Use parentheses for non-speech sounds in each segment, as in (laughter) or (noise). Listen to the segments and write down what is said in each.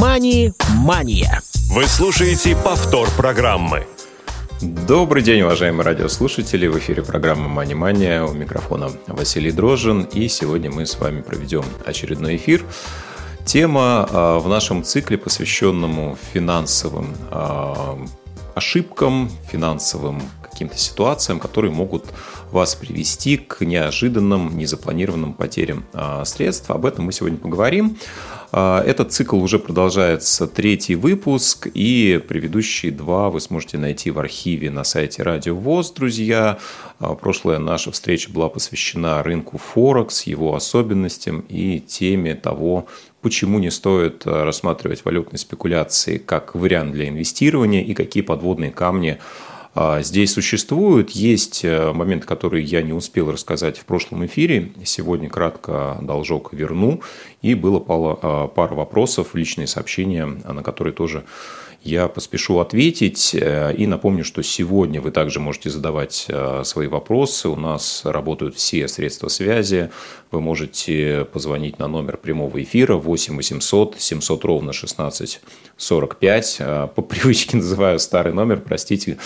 «Мани-мания». Вы слушаете повтор программы. Добрый день, уважаемые радиослушатели. В эфире программа «Мани Мания». У микрофона Василий Дрожин. И сегодня мы с вами проведем очередной эфир. Тема а, в нашем цикле, посвященному финансовым а, ошибкам, финансовым каким-то ситуациям, которые могут вас привести к неожиданным, незапланированным потерям а, средств. Об этом мы сегодня поговорим. А, этот цикл уже продолжается третий выпуск, и предыдущие два вы сможете найти в архиве на сайте Радио ВОЗ, друзья. А, прошлая наша встреча была посвящена рынку Форекс, его особенностям и теме того, почему не стоит а, рассматривать валютные спекуляции как вариант для инвестирования и какие подводные камни здесь существуют. Есть э, моменты, которые я не успел рассказать в прошлом эфире. Сегодня кратко должок верну. И было пара, пара вопросов, личные сообщения, на которые тоже я поспешу ответить э, и напомню, что сегодня вы также можете задавать э, свои вопросы. У нас работают все средства связи. Вы можете позвонить на номер прямого эфира 8 800 700 ровно 16 45. Э, по привычке называю старый номер, простите.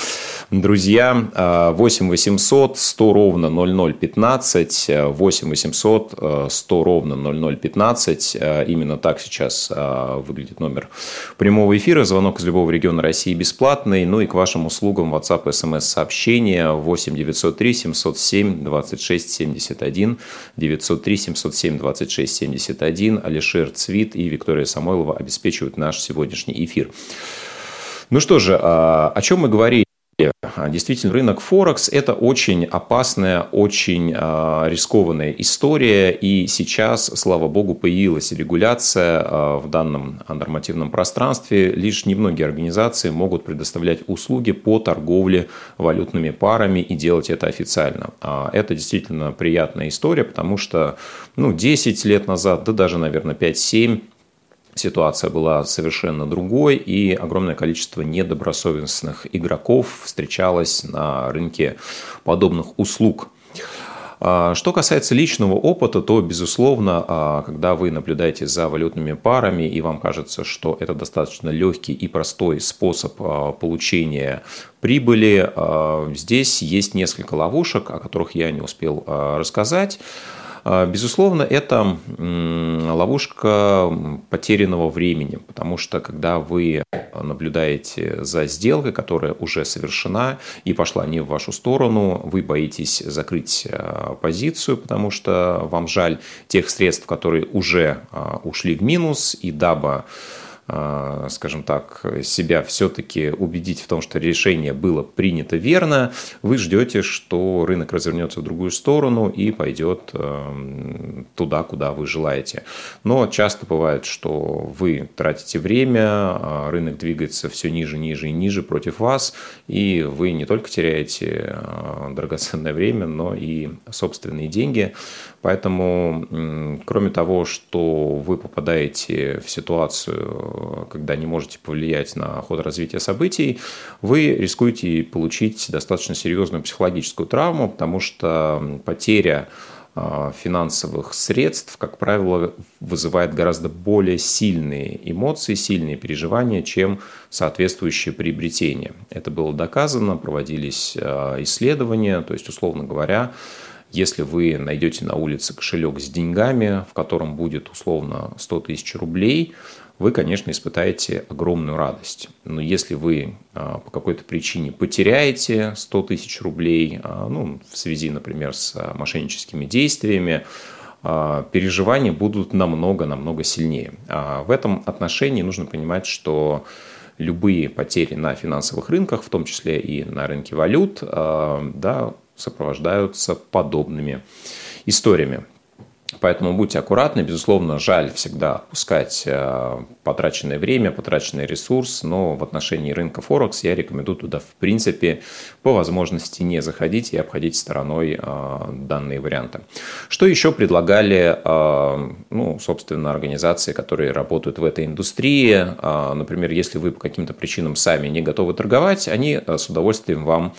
Друзья, 8 800 100 ровно 0015, 8 800 100 ровно 0015. Именно так сейчас выглядит номер прямого эфира. Звонок из любого региона России бесплатный. Ну и к вашим услугам WhatsApp, SMS сообщения 8 903 707 26 71 903 707 26 71. Алишер Цвит и Виктория Самойлова обеспечивают наш сегодняшний эфир. Ну что же, а, о чем мы говорили? А, действительно, рынок Форекс – это очень опасная, очень а, рискованная история. И сейчас, слава богу, появилась регуляция а, в данном нормативном пространстве. Лишь немногие организации могут предоставлять услуги по торговле валютными парами и делать это официально. Это действительно приятная история, потому что ну, 10 лет назад, да даже, наверное, 5-7 ситуация была совершенно другой, и огромное количество недобросовестных игроков встречалось на рынке подобных услуг. А, что касается личного опыта, то, безусловно, а, когда вы наблюдаете за валютными парами, и вам кажется, что это достаточно легкий и простой способ а, получения прибыли, здесь есть несколько ловушек, о которых я не успел рассказать. А, безусловно, это ловушка потерянного времени, потому что когда вы наблюдаете за сделкой, которая уже совершена и пошла не в вашу сторону, вы боитесь закрыть а, позицию, потому что вам жаль тех средств, которые уже а, ушли в минус, и дабы скажем так, себя все-таки убедить в том, что решение было принято верно, вы ждете, что рынок развернется в другую сторону и пойдет эм, туда, куда вы желаете. Но часто бывает, что вы тратите время, а рынок двигается все ниже, ниже и ниже против вас, и вы не только теряете э, драгоценное время, но и собственные деньги. Поэтому, кроме того, что вы попадаете в ситуацию, когда не можете повлиять на ход развития событий, вы рискуете получить достаточно серьезную психологическую травму, потому что потеря а, финансовых средств, как правило, вызывает гораздо более сильные эмоции, сильные переживания, чем соответствующее приобретение. Это было доказано, проводились а, исследования, то есть, условно говоря, если вы найдете на улице кошелек с деньгами, в котором будет условно 100 тысяч рублей, вы, конечно, испытаете огромную радость. Но если вы а, по какой-то причине потеряете 100 тысяч рублей, а, ну, в связи, например, с мошенническими действиями, а, переживания будут намного-намного сильнее. В этом отношении нужно понимать, что любые потери на финансовых рынках, в том числе и на рынке валют, да, сопровождаются подобными историями. Поэтому будьте аккуратны. Безусловно, жаль всегда пускать э, потраченное время, потраченный ресурс, но в отношении рынка Форекс я рекомендую туда, в принципе, по возможности не заходить и обходить стороной э, данные варианты. Что еще предлагали, э, ну, собственно, организации, которые работают в этой индустрии? Например, если вы по каким-то причинам сами не готовы торговать, они с удовольствием вам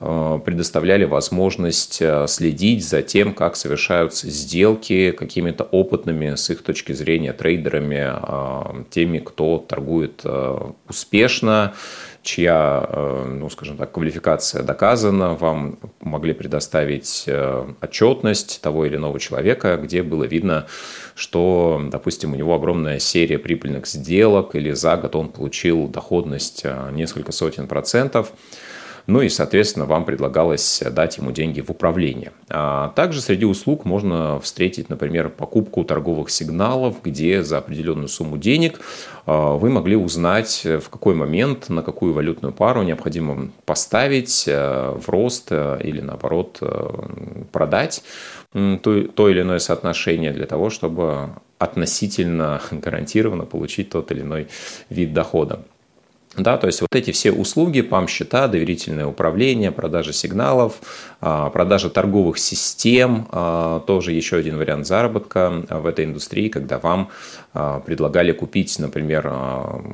предоставляли возможность следить за тем, как совершаются сделки какими-то опытными с их точки зрения трейдерами, теми, кто торгует успешно чья, э, ну, скажем так, квалификация доказана, вам могли предоставить э, отчетность того или иного человека, где было видно, что, допустим, у него огромная серия прибыльных сделок, или за год он получил доходность э, несколько сотен процентов, ну и, соответственно, вам предлагалось дать ему деньги в управление. А также среди услуг можно встретить, например, покупку торговых сигналов, где за определенную сумму денег а, вы могли узнать, в какой момент, на какую валютную пару необходимо поставить э, в рост э, или, наоборот, э, продать то, то или иное соотношение для того, чтобы относительно (laughs) гарантированно получить тот или иной вид дохода. Да, то есть вот эти все услуги, ПАМ-счета, доверительное управление, продажа сигналов, а, продажа торговых систем, а, тоже еще один вариант заработка в этой индустрии, когда вам а, предлагали купить, например,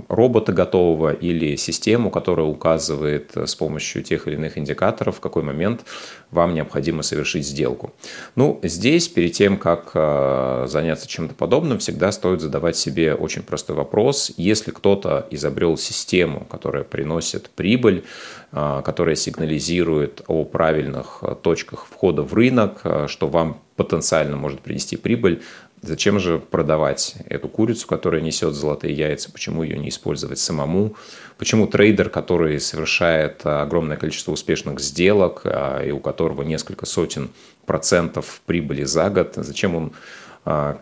робота готового или систему, которая указывает с помощью тех или иных индикаторов, в какой момент вам необходимо совершить сделку. Ну, здесь, перед тем, как заняться чем-то подобным, всегда стоит задавать себе очень простой вопрос. Если кто-то изобрел систему, которая приносит прибыль, а, которая сигнализирует о правильных а, точках входа в рынок, а, что вам потенциально может принести прибыль, Зачем же продавать эту курицу, которая несет золотые яйца? Почему ее не использовать самому? Почему трейдер, который совершает огромное количество успешных сделок и у которого несколько сотен процентов прибыли за год, зачем он а,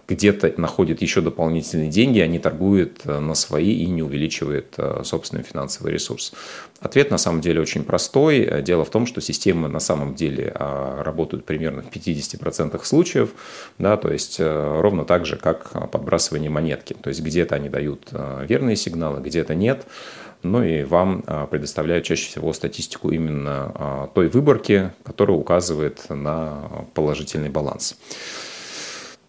где-то находит еще дополнительные деньги, они торгуют э, на свои и не увеличивает э, собственный финансовый ресурс. Ответ на самом деле очень простой. Дело в том, что системы на самом деле а, работают примерно в 50% случаев, да, то есть э, ровно так же, как подбрасывание монетки. То есть где-то они дают верные сигналы, где-то нет. Ну и вам предоставляют чаще всего статистику именно той выборки, которая указывает на положительный баланс.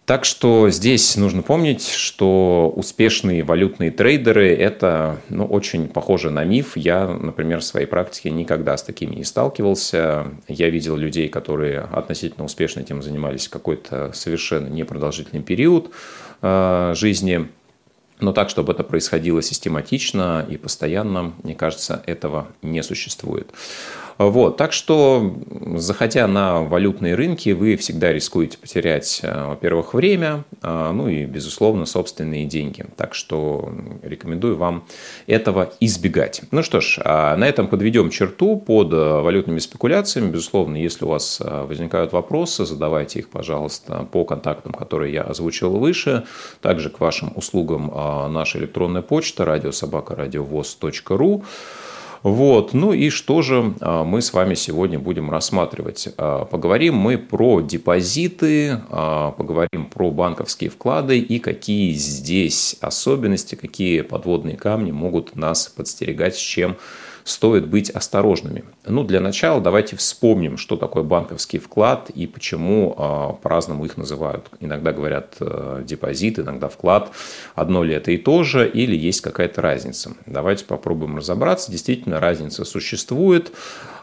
Так что здесь нужно помнить, что успешные валютные трейдеры – это ну, очень похоже на миф. Я, например, в своей практике никогда с такими не сталкивался. Я видел людей, которые относительно успешно этим занимались какой-то совершенно непродолжительный период э, жизни. Но так, чтобы это происходило систематично и постоянно, мне кажется, этого не существует. Вот, так что, заходя на валютные рынки, вы всегда рискуете потерять, э, во-первых, время, э, ну и, безусловно, собственные деньги. Так что рекомендую вам этого избегать. Ну что ж, а на этом подведем черту под э, валютными спекуляциями. Безусловно, если у вас возникают вопросы, задавайте их, пожалуйста, по контактам, которые я озвучил выше. Также к вашим услугам наша электронная почта радиособакарадиовоз.ру. Вот. Ну и что же а, мы с вами сегодня будем рассматривать? А, поговорим мы про депозиты, а, поговорим про банковские вклады и какие здесь особенности, какие подводные камни могут нас подстерегать, с чем стоит быть осторожными. Ну, для начала давайте вспомним, что такое банковский вклад и почему а, по-разному их называют. Иногда говорят э, депозит, иногда вклад. Одно ли это и то же, или есть какая-то разница? Давайте попробуем разобраться. Действительно, разница существует.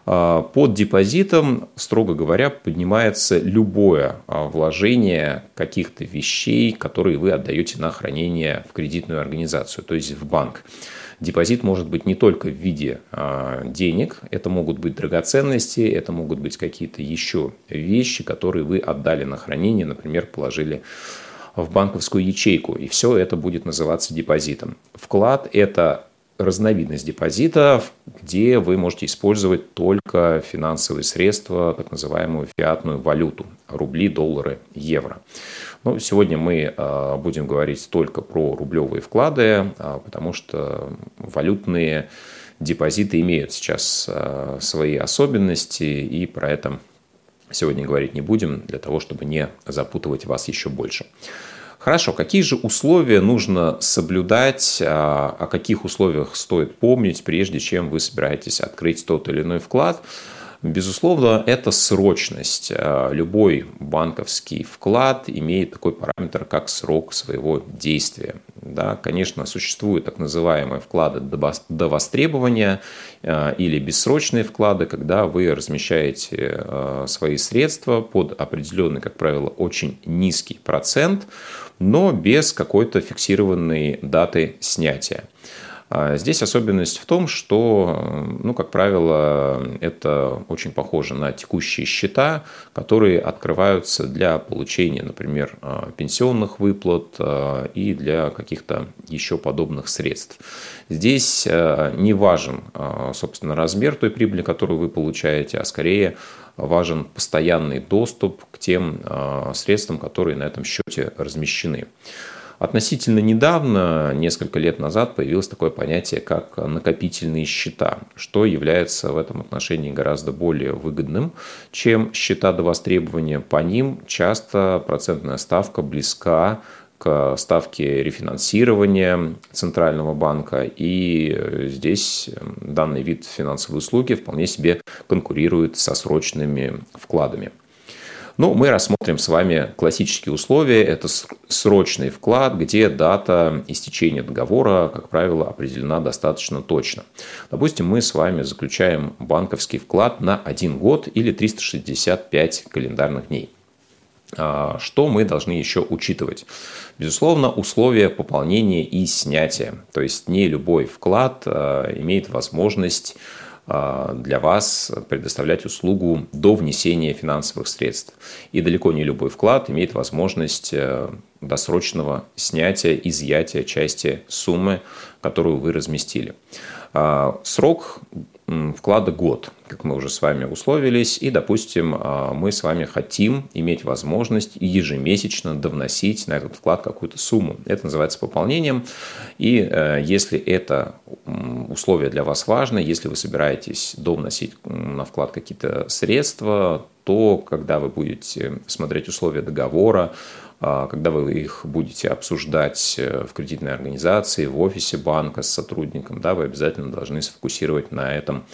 А, под депозитом, строго говоря, поднимается любое а, вложение каких-то вещей, которые вы отдаете на хранение в кредитную организацию, то есть в банк. Депозит может быть не только в виде а, денег, это могут быть драгоценности, это могут быть какие-то еще вещи, которые вы отдали на хранение, например, положили в банковскую ячейку, и все это будет называться депозитом. Вклад – это разновидность депозита, где вы можете использовать только финансовые средства, так называемую фиатную валюту – рубли, доллары, евро. Ну, сегодня мы а, будем говорить только про рублевые вклады, а, потому что валютные депозиты имеют сейчас а, свои особенности, и про это сегодня говорить не будем, для того, чтобы не запутывать вас еще больше. Хорошо, какие же условия нужно соблюдать, о каких условиях стоит помнить, прежде чем вы собираетесь открыть тот или иной вклад – Безусловно, это срочность. А, любой банковский вклад имеет такой параметр, как срок своего действия. Да, конечно, существуют так называемые вклады до востребования или бессрочные вклады, когда вы размещаете свои средства под определенный, как правило, очень низкий процент, но без какой-то фиксированной даты снятия. А здесь особенность в том, что, ну, как правило, это очень похоже на текущие счета, которые открываются для получения, например, а, пенсионных выплат а, и для каких-то еще подобных средств. Здесь не важен, собственно, размер той прибыли, которую вы получаете, а скорее важен постоянный доступ к тем средствам, которые на этом счете размещены. Относительно недавно, несколько лет назад, появилось такое понятие, как накопительные счета, что является в этом отношении гораздо более выгодным, чем счета до востребования. По ним часто процентная ставка близка к ставке рефинансирования Центрального банка. И здесь данный вид финансовой услуги вполне себе конкурирует со срочными вкладами. Ну, мы рассмотрим с вами классические условия. Это срочный вклад, где дата истечения договора, как правило, определена достаточно точно. Допустим, мы с вами заключаем банковский вклад на один год или 365 календарных дней. А, что мы должны еще учитывать? Безусловно, условия пополнения и снятия. То есть не любой вклад а, имеет возможность для вас предоставлять услугу до внесения финансовых средств. И далеко не любой вклад имеет возможность э, досрочного снятия, изъятия части суммы, которую вы разместили. А, срок вклада год, как мы уже с вами условились, и, допустим, а, мы с вами хотим иметь возможность ежемесячно довносить на этот вклад какую-то сумму. Это называется пополнением, и э, если это условие для вас важно, если вы собираетесь довносить на вклад какие-то средства, то когда вы будете смотреть условия договора, когда вы их будете обсуждать э, в кредитной организации, в офисе банка с сотрудником, да, вы обязательно должны сфокусировать на этом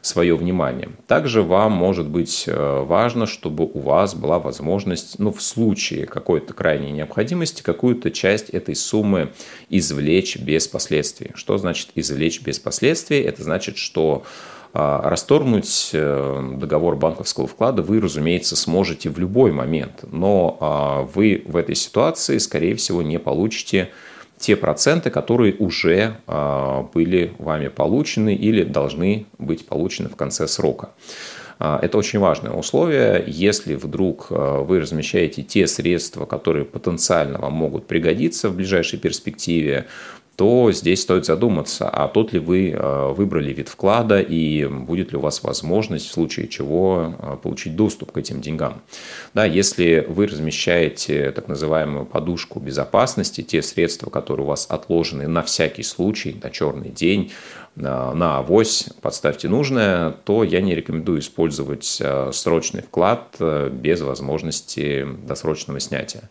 свое внимание. Также вам может быть э, важно, чтобы у вас была возможность, ну, в случае какой-то крайней необходимости, какую-то часть этой суммы извлечь без последствий. Что значит извлечь без последствий? Это значит, что а, расторгнуть э, договор банковского вклада вы, разумеется, сможете в любой момент, но а, вы в этой ситуации, скорее всего, не получите те проценты, которые уже а, были вами получены или должны быть получены в конце срока. Это очень важное условие. Если вдруг вы размещаете те средства, которые потенциально вам могут пригодиться в ближайшей перспективе, то здесь стоит задуматься, а тот ли вы э, выбрали вид вклада и будет ли у вас возможность в случае чего э, получить доступ к этим деньгам. Да, если вы размещаете так называемую подушку безопасности, те средства, которые у вас отложены на всякий случай, на черный день, на авось, подставьте нужное, то я не рекомендую использовать э, срочный вклад без возможности досрочного снятия.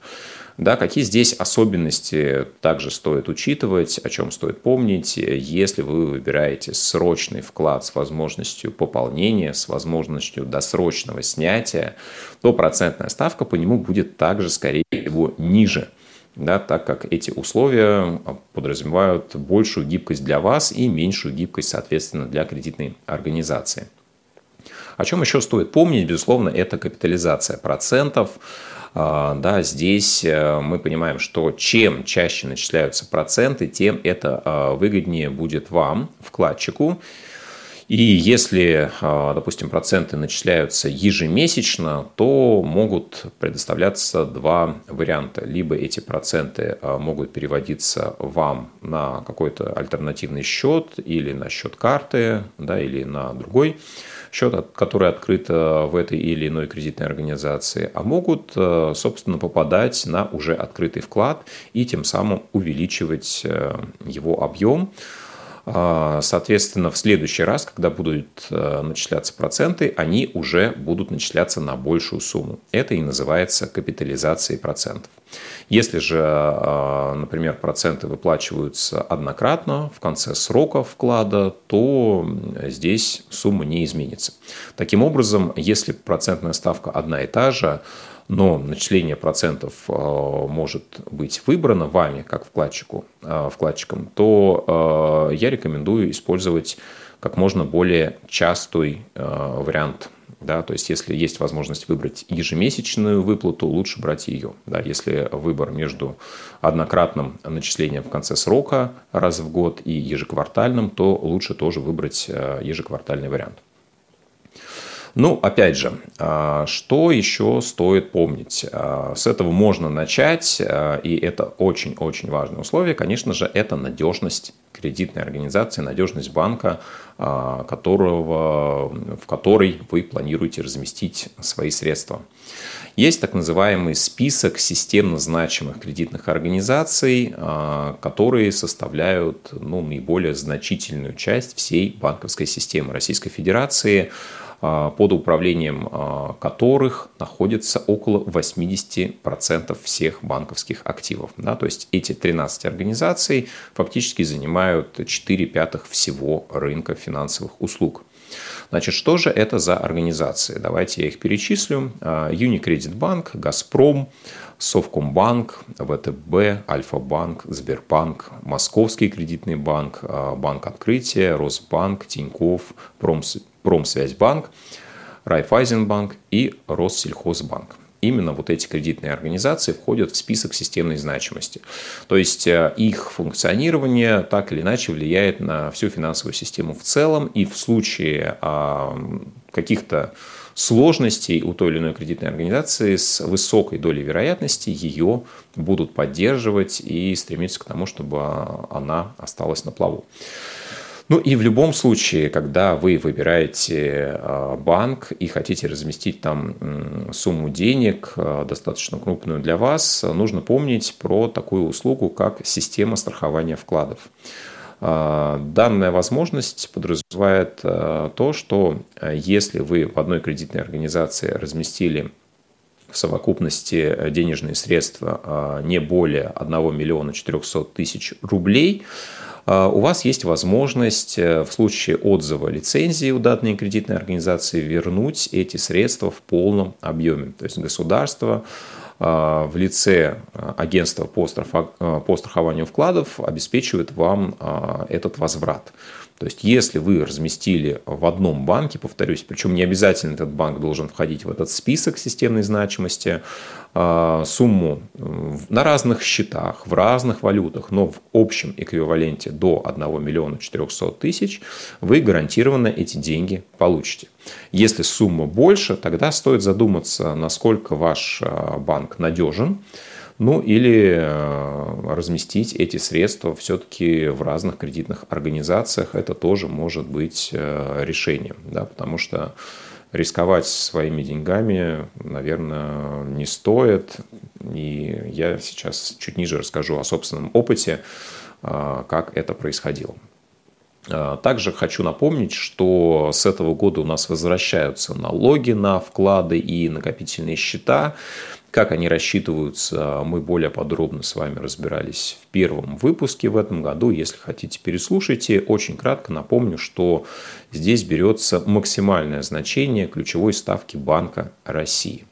Да, какие здесь особенности также стоит учитывать, о чем стоит помнить, если вы выбираете срочный вклад с возможностью пополнения, с возможностью досрочного снятия, то процентная ставка по нему будет также, скорее всего, ниже да, так как эти условия подразумевают большую гибкость для вас и меньшую гибкость, соответственно, для кредитной организации. О чем еще стоит помнить, безусловно, это капитализация процентов. А, да, здесь э, мы понимаем, что чем чаще начисляются проценты, тем это а, выгоднее будет вам, вкладчику. И если, а, допустим, проценты начисляются ежемесячно, то могут предоставляться два варианта. Либо эти проценты могут переводиться вам на какой-то альтернативный счет или на счет карты, да, или на другой счет, который открыт э, в этой или иной кредитной организации, а могут, собственно, попадать на уже открытый вклад и тем самым увеличивать э, его объем. А, соответственно, в следующий раз, когда будут начисляться проценты, они уже будут начисляться на большую сумму. Это и называется капитализацией процентов. Если же, а, например, проценты выплачиваются однократно в конце срока вклада, то здесь сумма не изменится. Таким образом, если процентная ставка одна и та же, но начисление процентов может быть выбрано вами, как вкладчику, вкладчиком, то я рекомендую использовать как можно более частый вариант да, то есть, если есть возможность выбрать ежемесячную выплату, лучше брать ее. Да, если выбор между однократным начислением в конце срока раз в год и ежеквартальным, то лучше тоже выбрать э, ежеквартальный вариант. Ну, опять же, а, что еще стоит помнить? А, с этого можно начать, а, и это очень-очень важное условие. Конечно же, это надежность кредитной организации, надежность банка, которого, в который вы планируете разместить свои средства. Есть так называемый список системно значимых кредитных организаций, которые составляют ну, наиболее значительную часть всей банковской системы Российской Федерации – а, под управлением а, которых находится около 80% всех банковских активов. Да, то есть эти 13 организаций фактически занимают 4 пятых всего рынка финансовых услуг. Значит, что же это за организации? Давайте я их перечислю. А, Unicredit Банк, Газпром, Совкомбанк, ВТБ, Альфа-банк, Сбербанк, Московский кредитный банк, Банк Открытия, Росбанк, Тиньков, Промс Промсвязьбанк, Райфайзенбанк и Россельхозбанк. Именно вот эти кредитные организации входят в список системной значимости. То есть э, их функционирование так или иначе влияет на всю финансовую систему в целом. И в случае а, каких-то сложностей у той или иной кредитной организации с высокой долей вероятности ее будут поддерживать и стремиться к тому, чтобы она осталась на плаву. Ну и в любом случае, когда вы выбираете а, банк и хотите разместить там сумму денег, а, достаточно крупную для вас, нужно помнить про такую услугу, как система страхования вкладов. А, данная возможность подразумевает то, что если вы в одной кредитной организации разместили в совокупности денежные средства не более 1 миллиона 400 тысяч рублей, у вас есть возможность э, в случае отзыва лицензии у данной кредитной организации вернуть эти средства в полном объеме. То есть государство а, в лице а, агентства по страхованию вкладов обеспечивает вам этот возврат. То есть, если вы разместили в одном банке, повторюсь, причем не обязательно этот банк должен входить в этот список системной значимости, а, сумму на разных счетах, в разных валютах, но в общем эквиваленте до 1 миллиона 400 тысяч, вы гарантированно эти деньги получите. Если сумма больше, тогда стоит задуматься, насколько ваш а, банк надежен, ну или э, разместить эти средства все-таки в разных кредитных организациях. Это тоже может быть э, решением, да, потому что рисковать своими деньгами, наверное, не стоит. И я сейчас чуть ниже расскажу о собственном опыте, э, как это происходило. Также хочу напомнить, что с этого года у нас возвращаются налоги на вклады и накопительные счета. Как они рассчитываются, мы более подробно с вами разбирались в первом выпуске в этом году. Если хотите, переслушайте. Очень кратко напомню, что здесь берется максимальное значение ключевой ставки Банка России.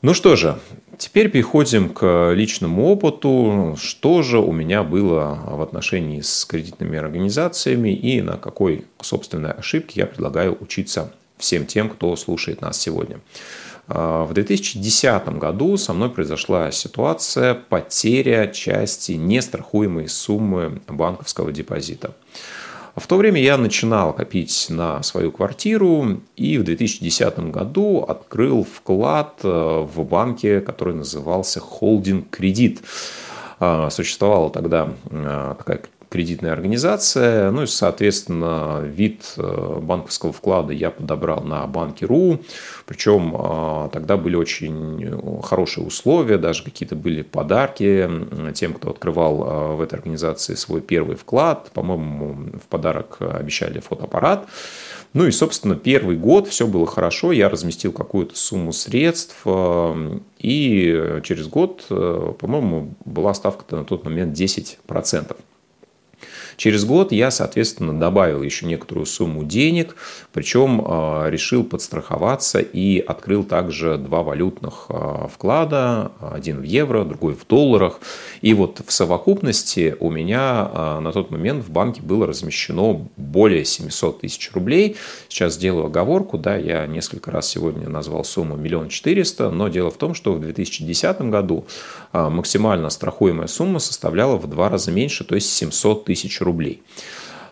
Ну что же, теперь переходим к личному опыту. Что же у меня было в отношении с кредитными организациями и на какой собственной ошибке я предлагаю учиться всем тем, кто слушает нас сегодня. А, в 2010 году со мной произошла ситуация потеря части нестрахуемой суммы банковского депозита. В то время я начинал копить на свою квартиру и в 2010 году открыл вклад э, в банке, который назывался «Холдинг Кредит». А, существовала тогда э, такая кредитная организация. Ну и, соответственно, вид э, банковского вклада я подобрал на банке.ру. Причем э, тогда были очень хорошие условия, даже какие-то были подарки тем, кто открывал э, в этой организации свой первый вклад. По-моему, в подарок обещали фотоаппарат. Ну и, собственно, первый год все было хорошо, я разместил какую-то сумму средств, и через год, по-моему, была ставка на тот момент 10%. Через год я, соответственно, добавил еще некоторую сумму денег, причем решил подстраховаться и открыл также два валютных вклада, один в евро, другой в долларах. И вот в совокупности у меня на тот момент в банке было размещено более 700 тысяч рублей. Сейчас сделаю оговорку, да, я несколько раз сегодня назвал сумму миллион четыреста, но дело в том, что в 2010 году максимально страхуемая сумма составляла в два раза меньше, то есть 700 тысяч рублей.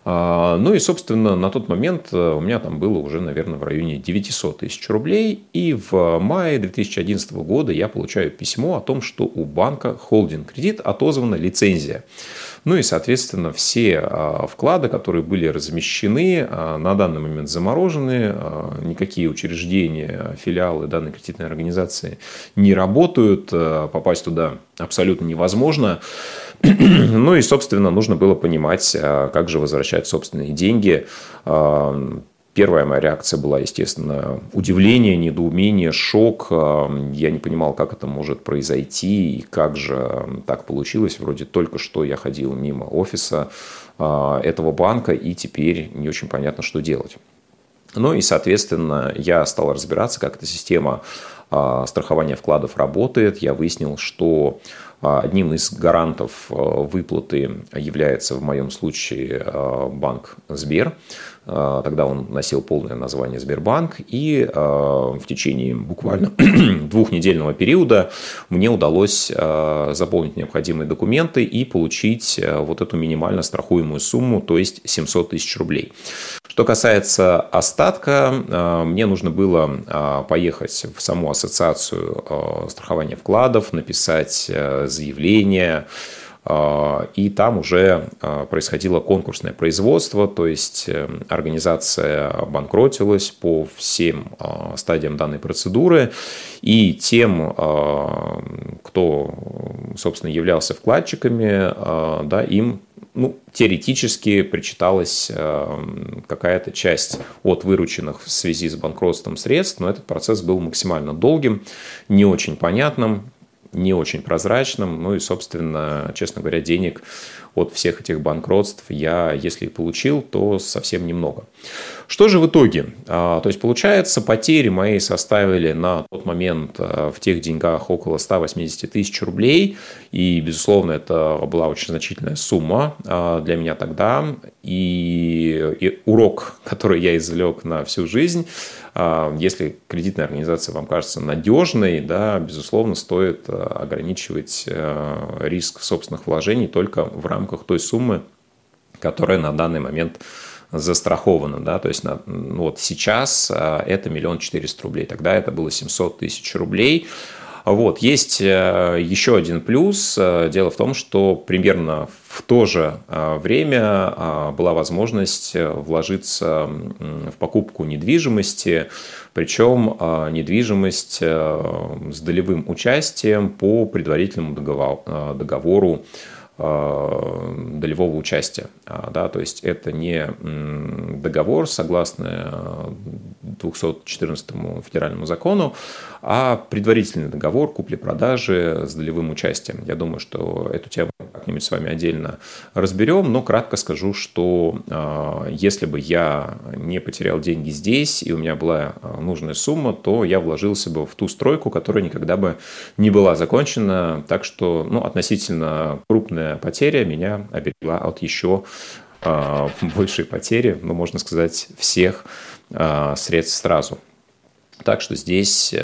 А, ну и, собственно, на тот момент э, у меня там было уже, наверное, в районе 900 тысяч рублей. И в мае 2011 года я получаю письмо о том, что у банка холдинг кредит отозвана лицензия. Ну и, соответственно, все а, вклады, которые были размещены, а, на данный момент заморожены, никакие учреждения, филиалы данной кредитной организации не работают, попасть туда абсолютно невозможно. Ну и, собственно, нужно было понимать, а, как же возвращать собственные деньги. Первая моя реакция была, естественно, удивление, недоумение, шок. А, я не понимал, как это может произойти и как же так получилось. Вроде только что я ходил мимо офиса этого банка и теперь не очень понятно, что делать. Ну и, соответственно, я стал разбираться, как эта система страхования вкладов работает. Я выяснил, что а одним из гарантов э, выплаты является в моем случае банк Сбер. Тогда он носил полное название Сбербанк. И в течение буквально (clears throat) двухнедельного периода мне удалось заполнить необходимые документы и получить вот эту минимально страхуемую сумму, то есть 700 тысяч рублей. Что касается остатка, э, мне нужно было э, поехать в саму ассоциацию э, страхования вкладов, написать заявление, и там уже происходило конкурсное производство, то есть организация банкротилась по всем стадиям данной процедуры, и тем, кто, собственно, являлся вкладчиками, да, им ну, теоретически причиталась эм, какая-то часть от вырученных в связи с банкротством средств, но этот процесс был максимально долгим, не очень понятным, не очень прозрачным, ну и, собственно, честно говоря, денег от всех этих банкротств я, если получил, то совсем немного. Что же в итоге? А, то есть, получается, потери мои составили на тот момент а, в тех деньгах около 180 тысяч рублей. И, безусловно, это была очень значительная сумма а, для меня тогда. И, и урок, (laughs) который я извлек на всю жизнь, если кредитная организация вам кажется надежной, да, безусловно, стоит ограничивать риск собственных вложений только в рамках рамках той суммы, которая на данный момент застрахована, да, то есть на, ну, вот сейчас а, это миллион четыреста рублей, тогда это было 700 тысяч рублей, вот. Есть э, еще один плюс. Э, дело в том, что примерно в то же э, время была возможность вложиться в покупку недвижимости, причем недвижимость с долевым участием по предварительному договору Э, долевого участия. А, да, то есть это не договор согласно 214 э, федеральному закону, а предварительный договор купли-продажи с долевым участием. Я думаю, что эту тему как-нибудь с вами отдельно разберем, но кратко скажу, что э, если бы я не потерял деньги здесь, и у меня была нужная сумма, то я вложился бы в ту стройку, которая никогда бы не была закончена, так что ну, относительно крупная потеря меня оберегла от еще а, большей потери, ну, можно сказать, всех а, средств сразу. Так что здесь,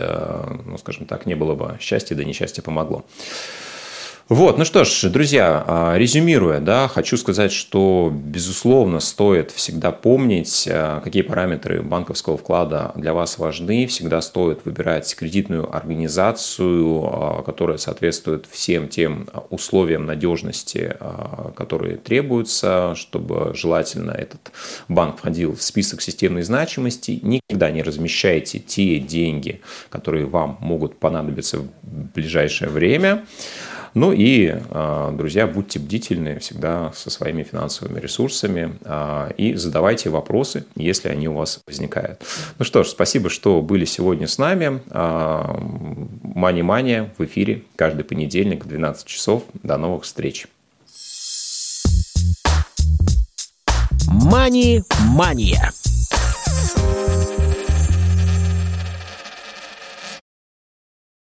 ну, скажем так, не было бы счастья, да несчастье помогло. Вот, ну что ж, друзья, а, резюмируя, да, хочу сказать, что, безусловно, стоит всегда помнить, а, какие параметры банковского вклада для вас важны. Всегда стоит выбирать кредитную организацию, а, которая соответствует всем тем условиям надежности, которые требуются, чтобы желательно этот банк входил в список системной значимости. Никогда не размещайте те деньги, которые вам могут понадобиться в ближайшее время. Ну и, а, друзья, будьте бдительны всегда со своими финансовыми ресурсами а, и задавайте вопросы, если они у вас возникают. Ну что ж, спасибо, что были сегодня с нами. Мани-мания в эфире каждый понедельник в 12 часов. До новых встреч. «Мани-мания».